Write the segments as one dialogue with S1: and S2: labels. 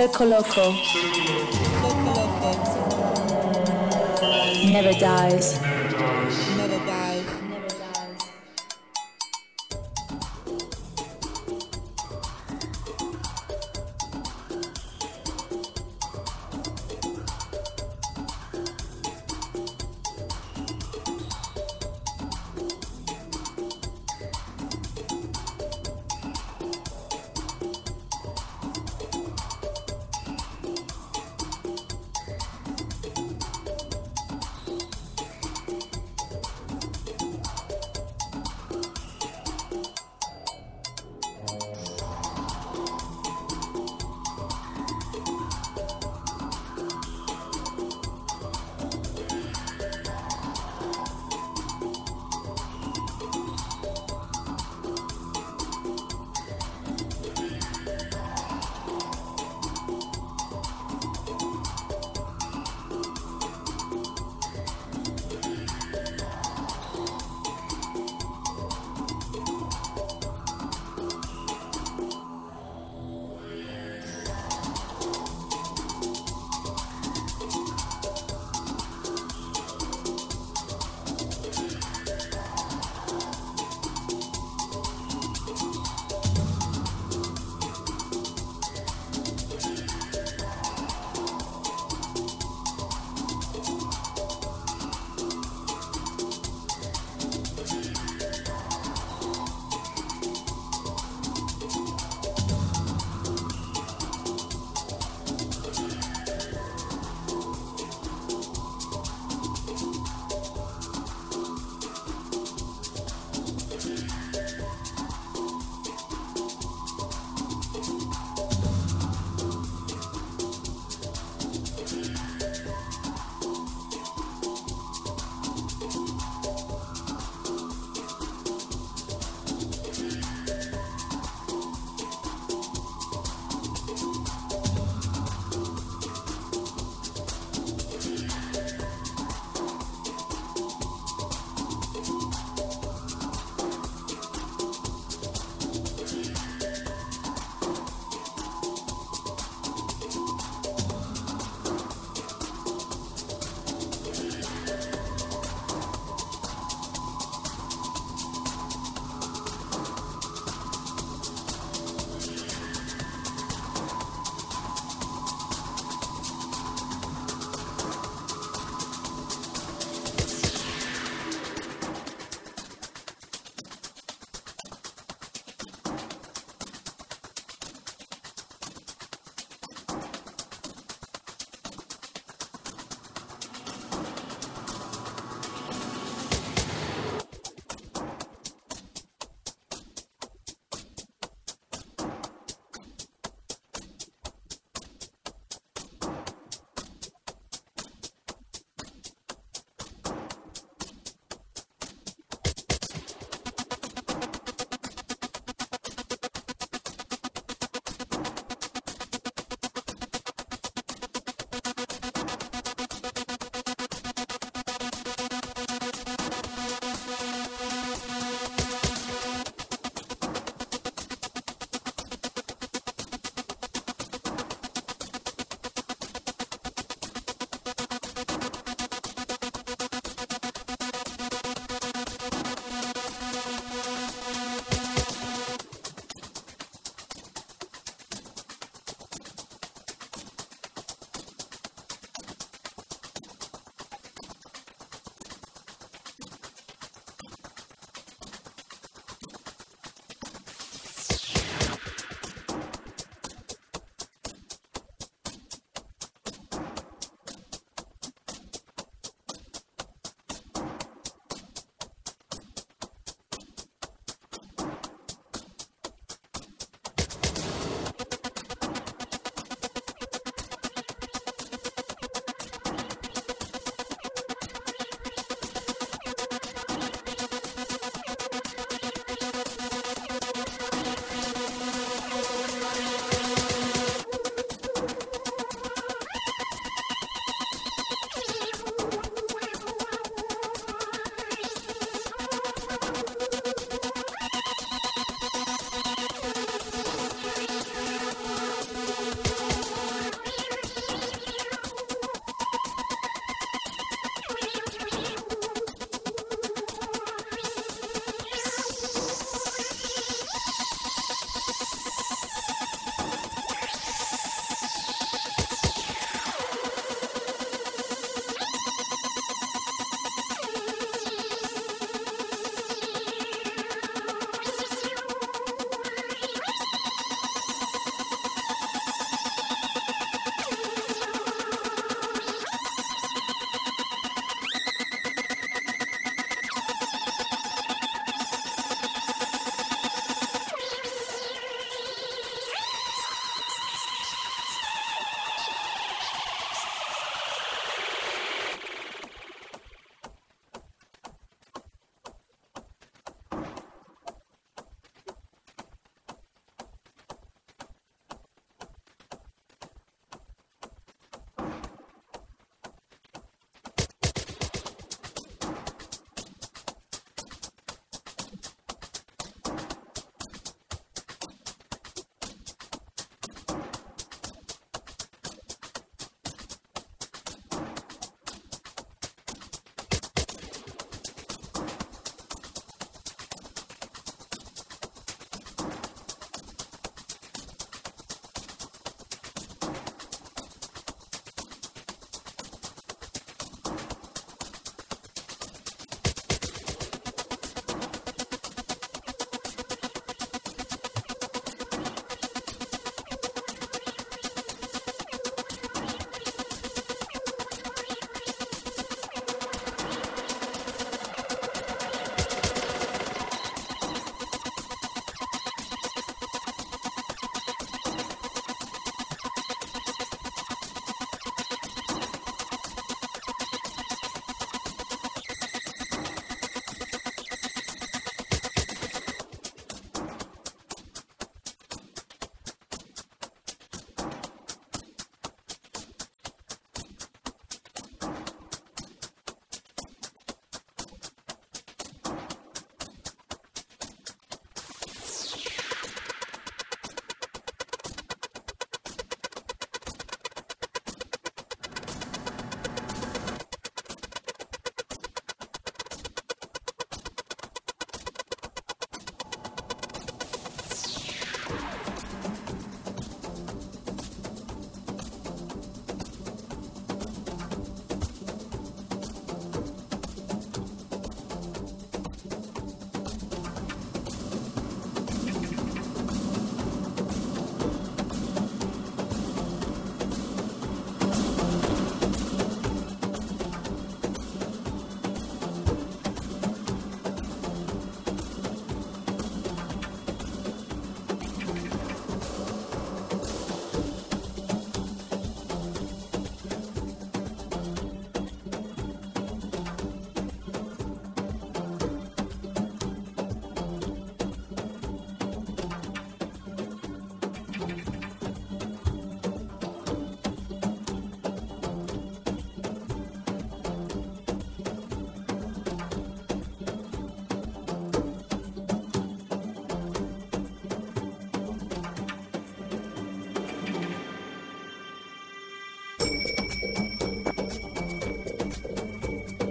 S1: Circo Loco. Never dies.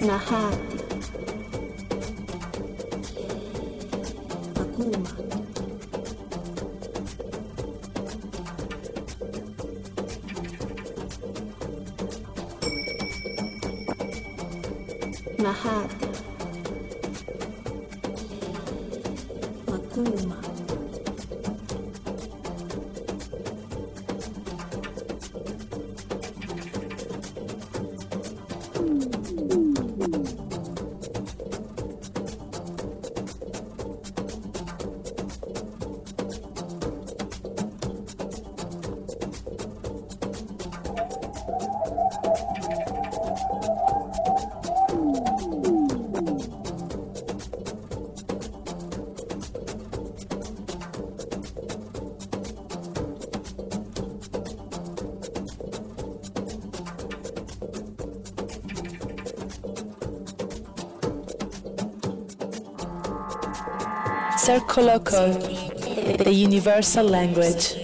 S2: Na hadhi Makuma
S1: Circoloco, the universal language.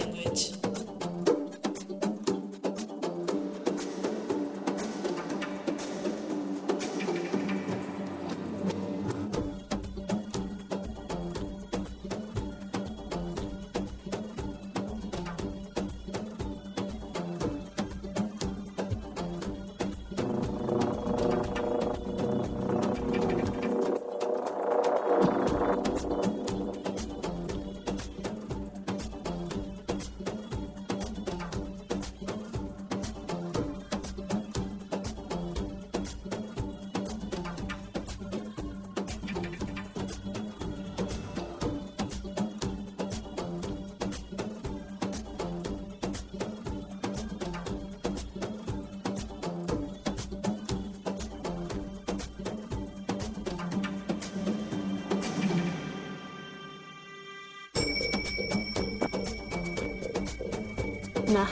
S1: มา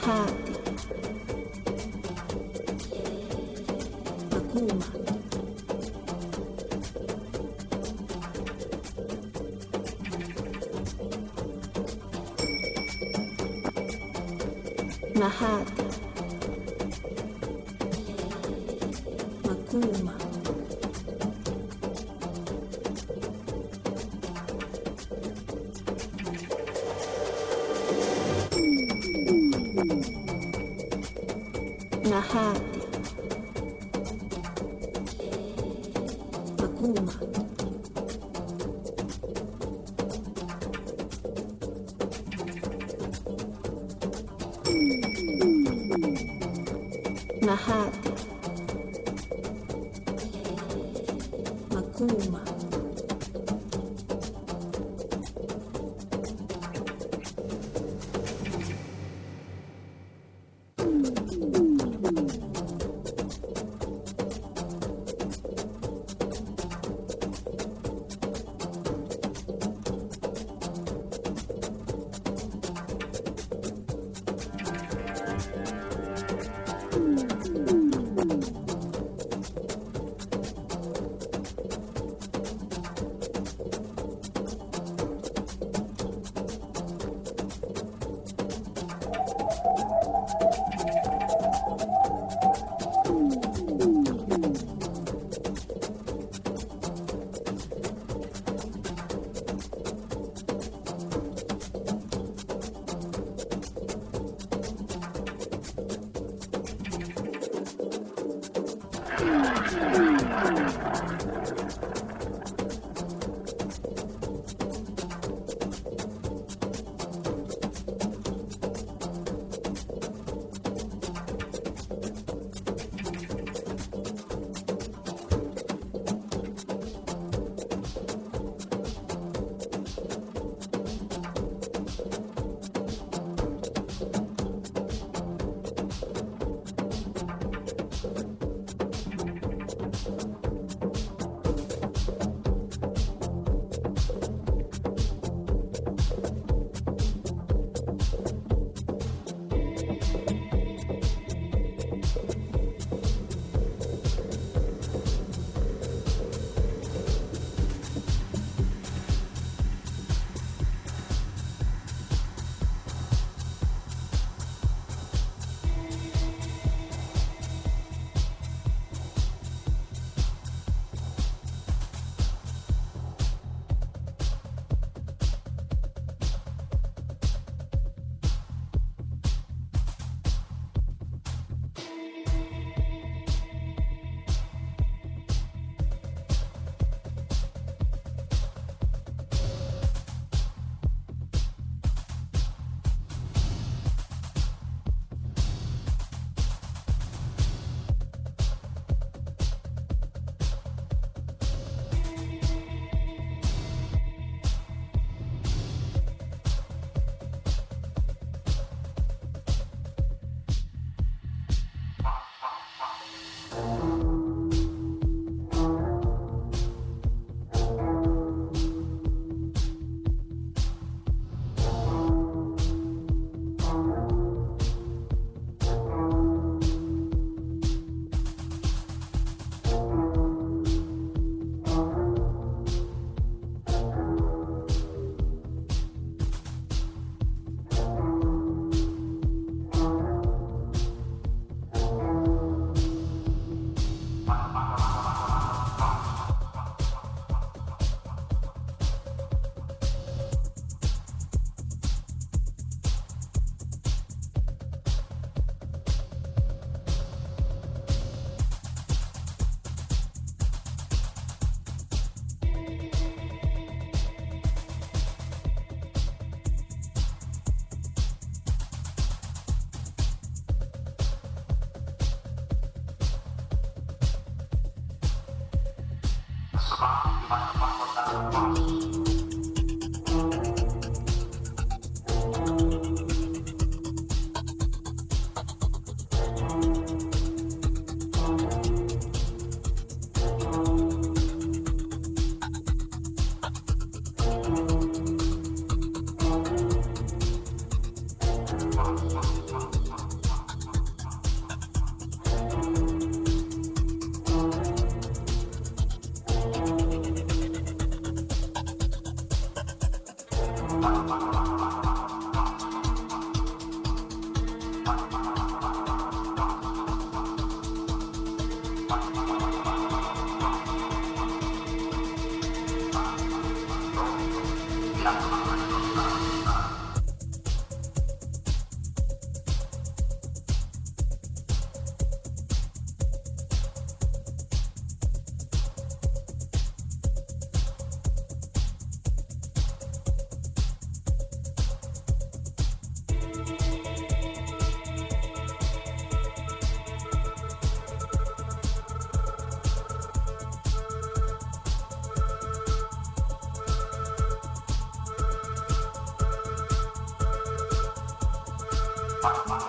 S1: Bye-bye.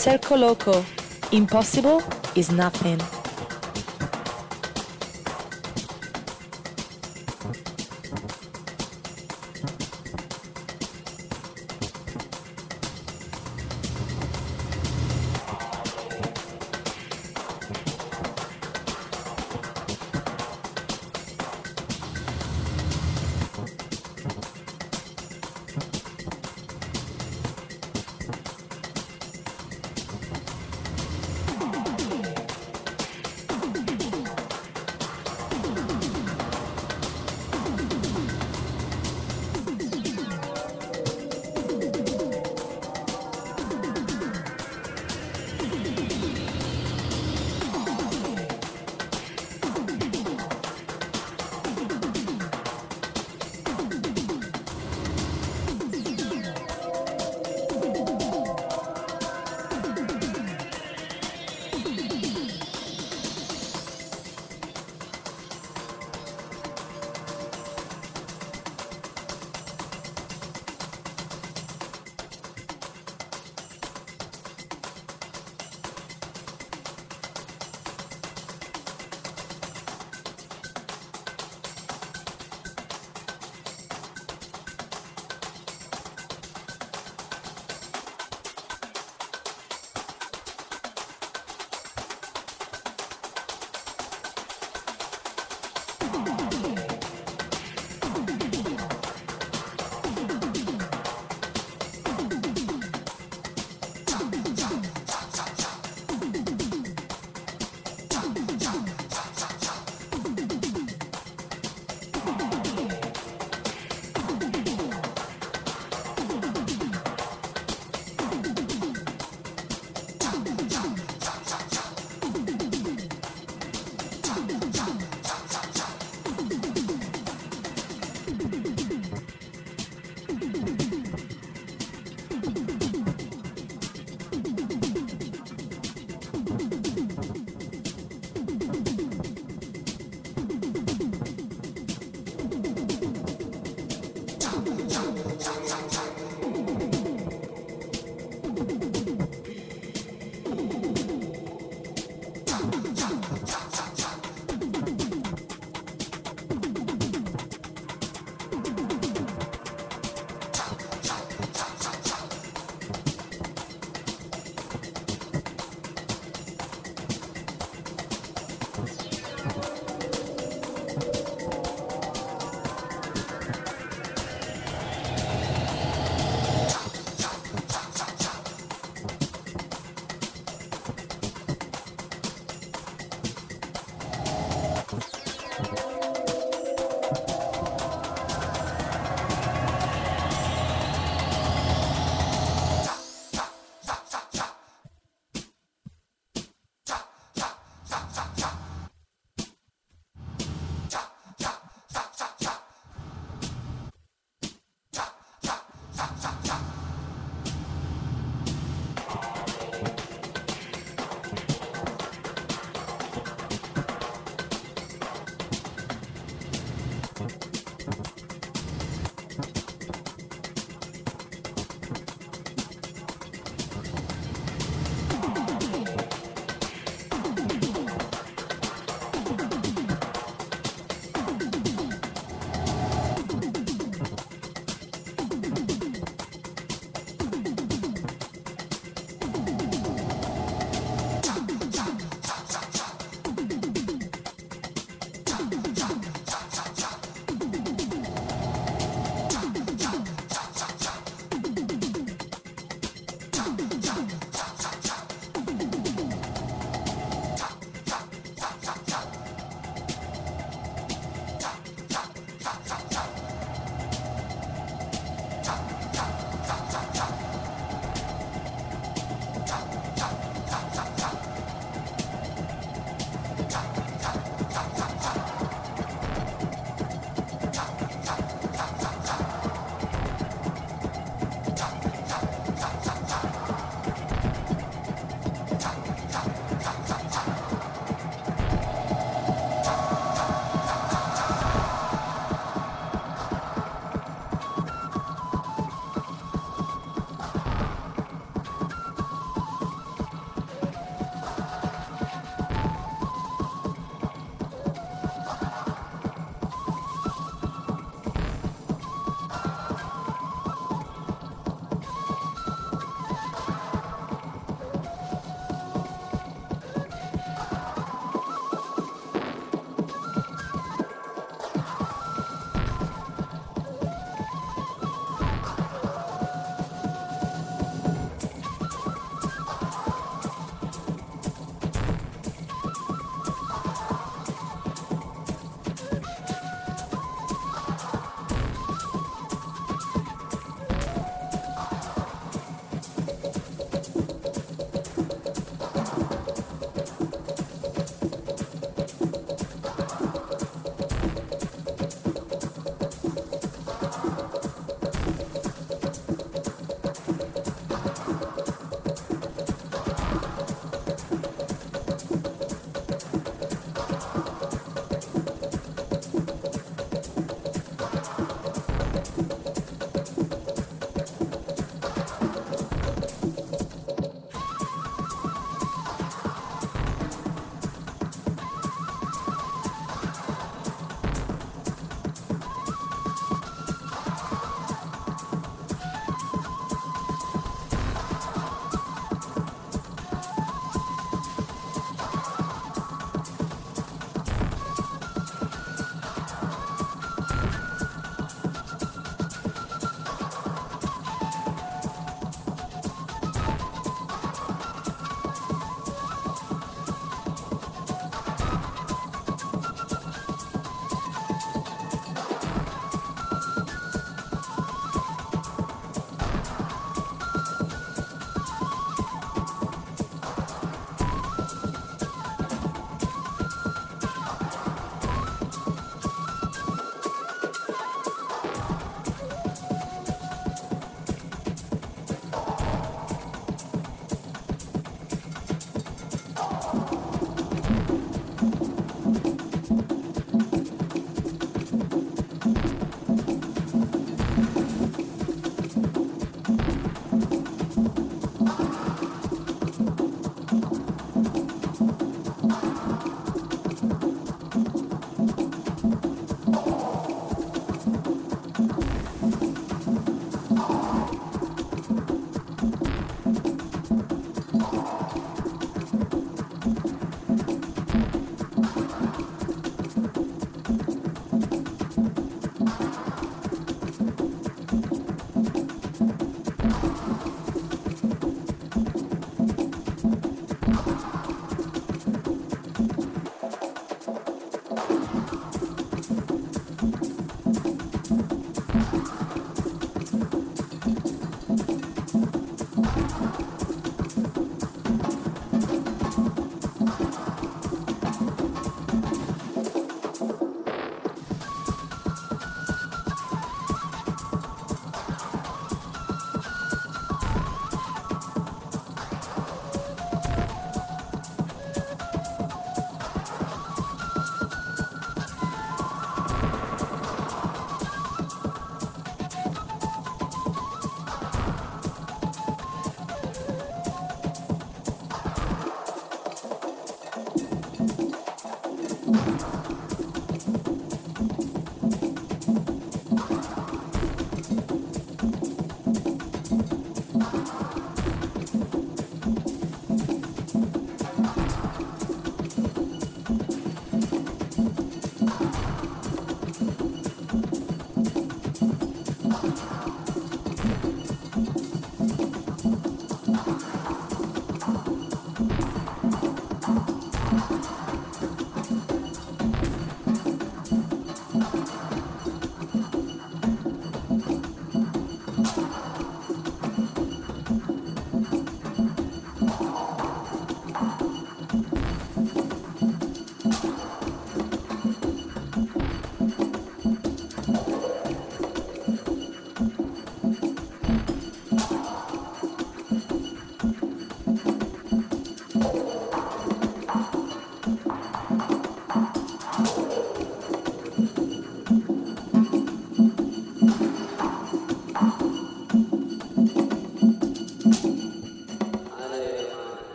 S1: Circo Loco. Impossible is nothing.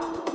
S1: 아!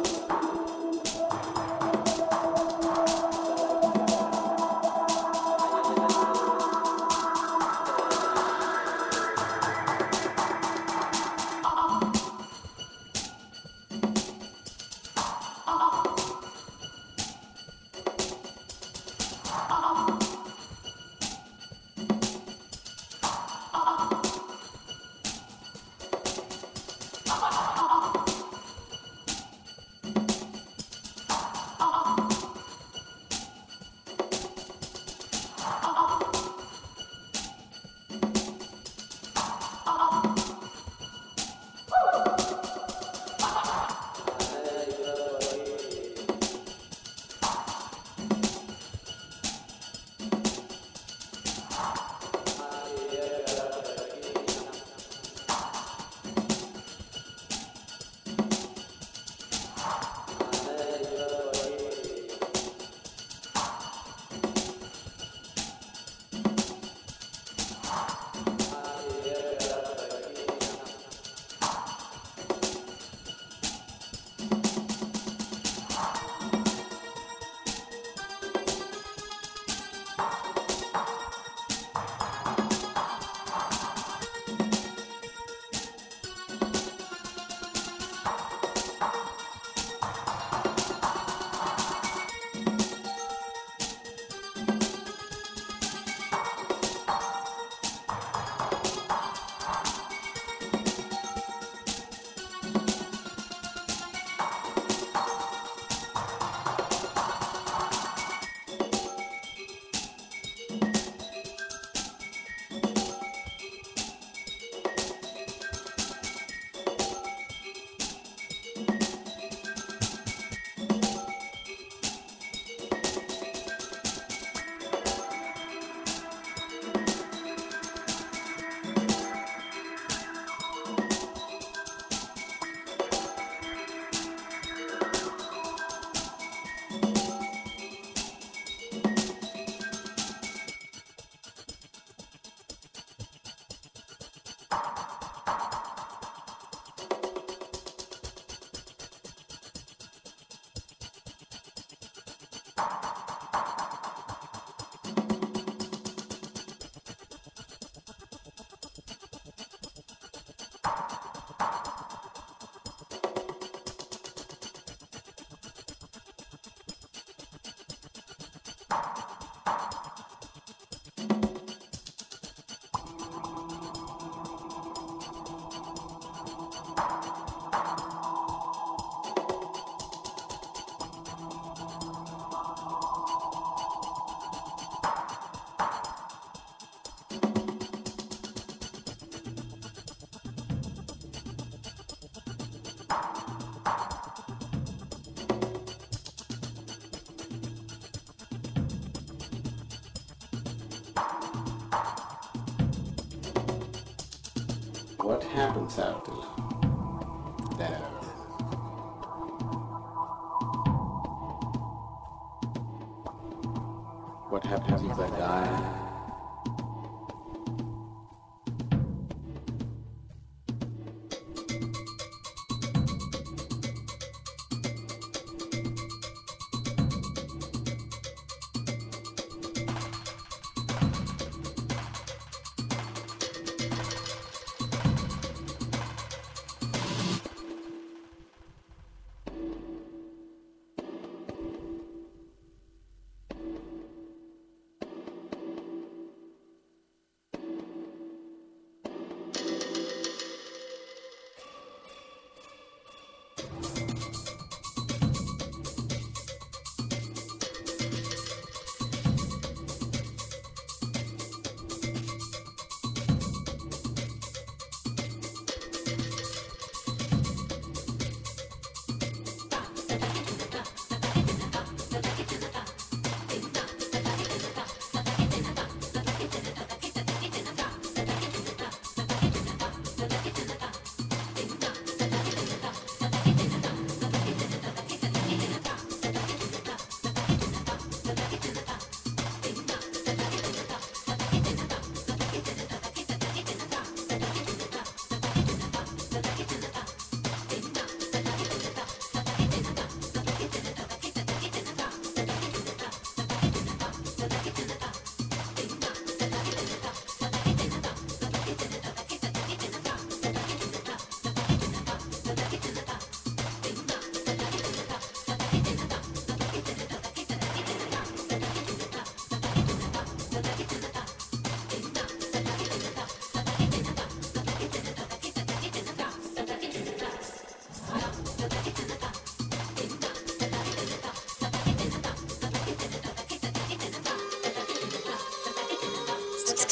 S2: What happens after that?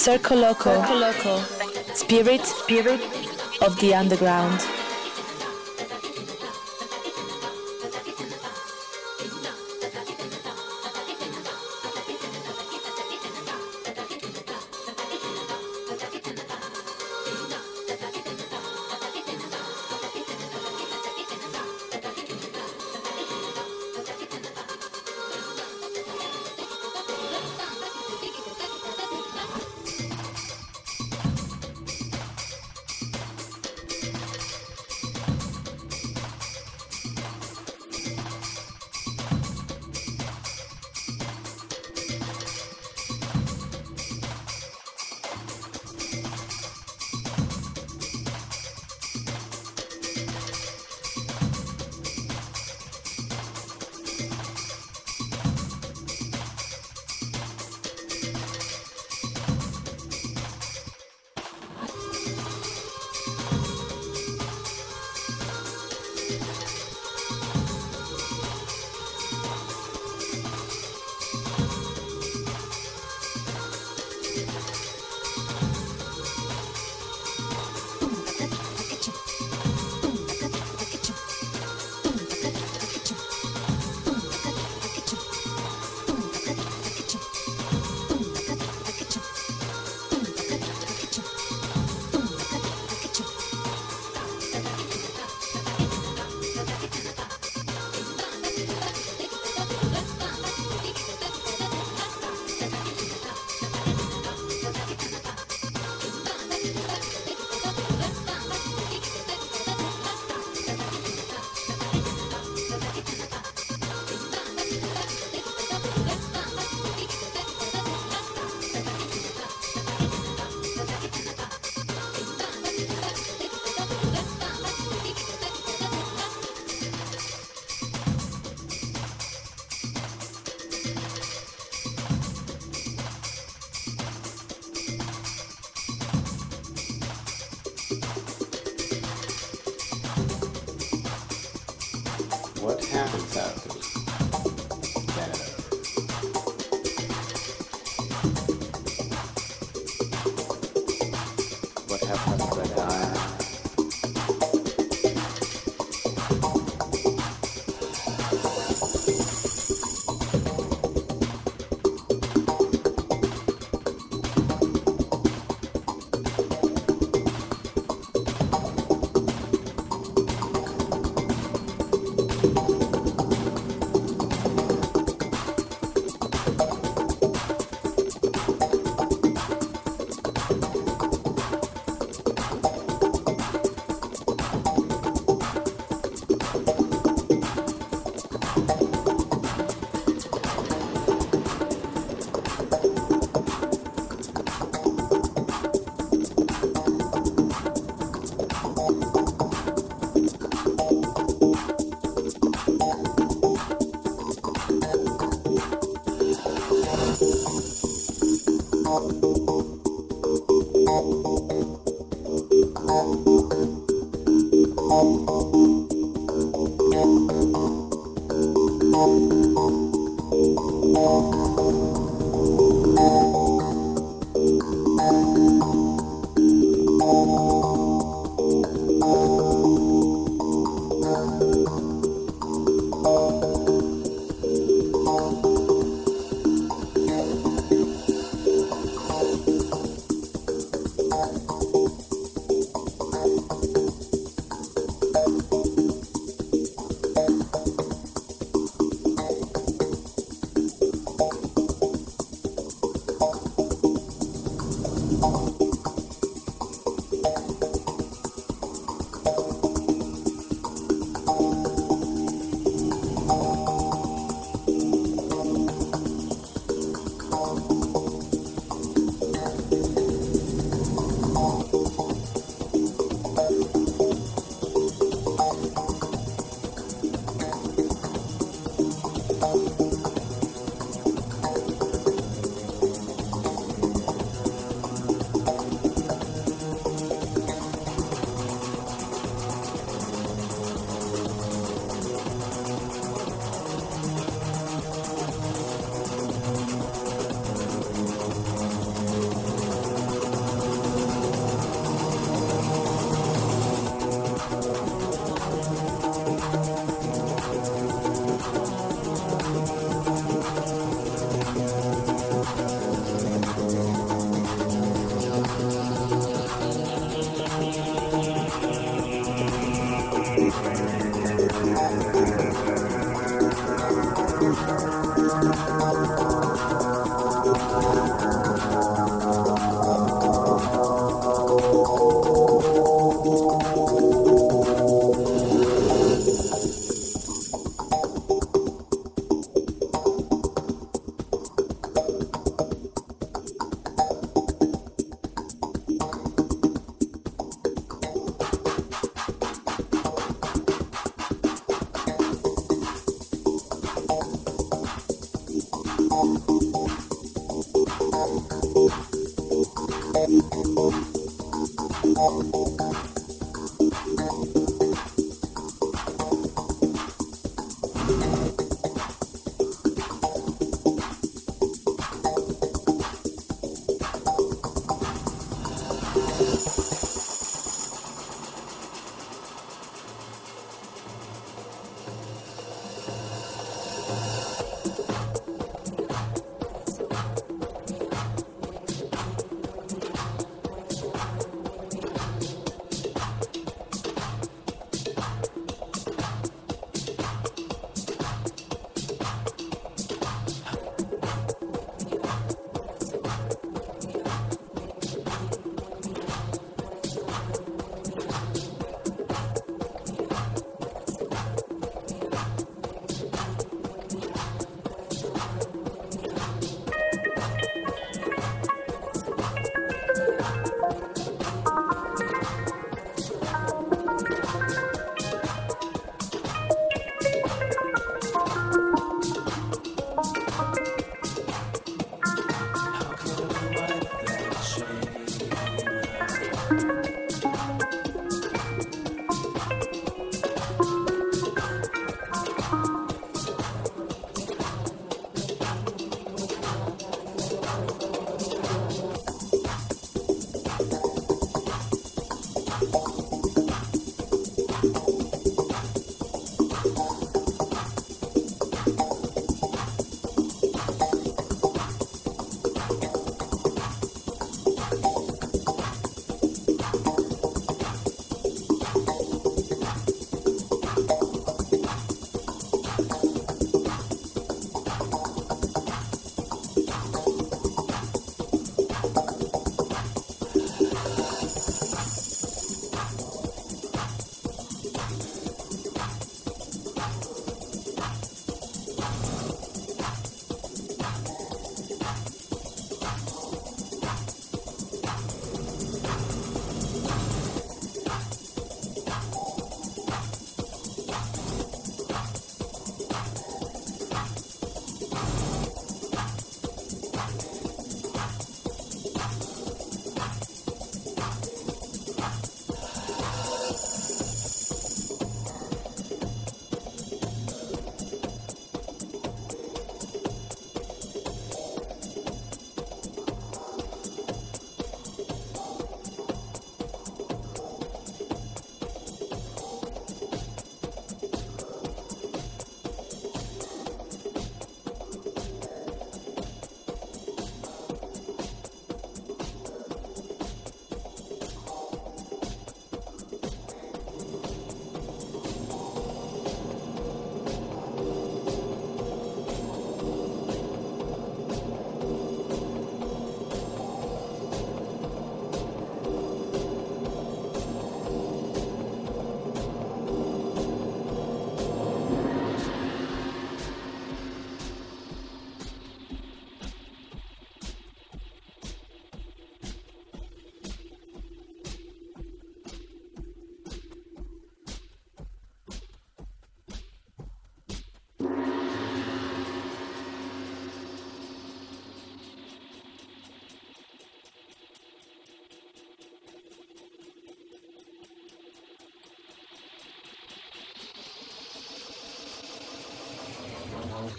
S2: Circo Loco.
S1: Circo Loco.
S2: Spirit.
S1: Spirit.
S2: Of the underground.
S3: what happens out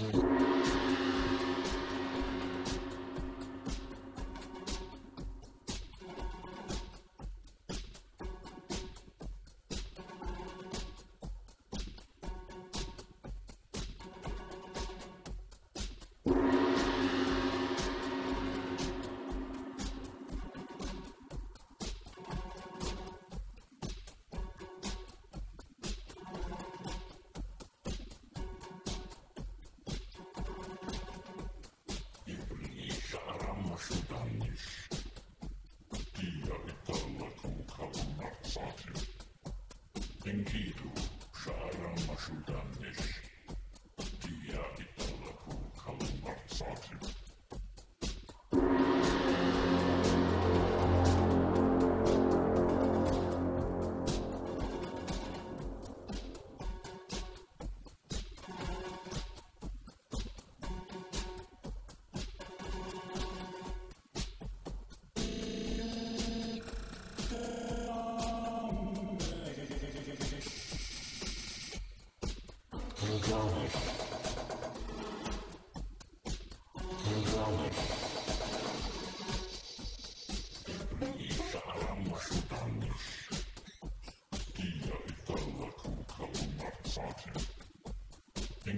S3: Mm-hmm.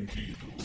S3: Enkidu,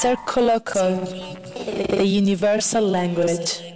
S1: Circo Loco, the universal language.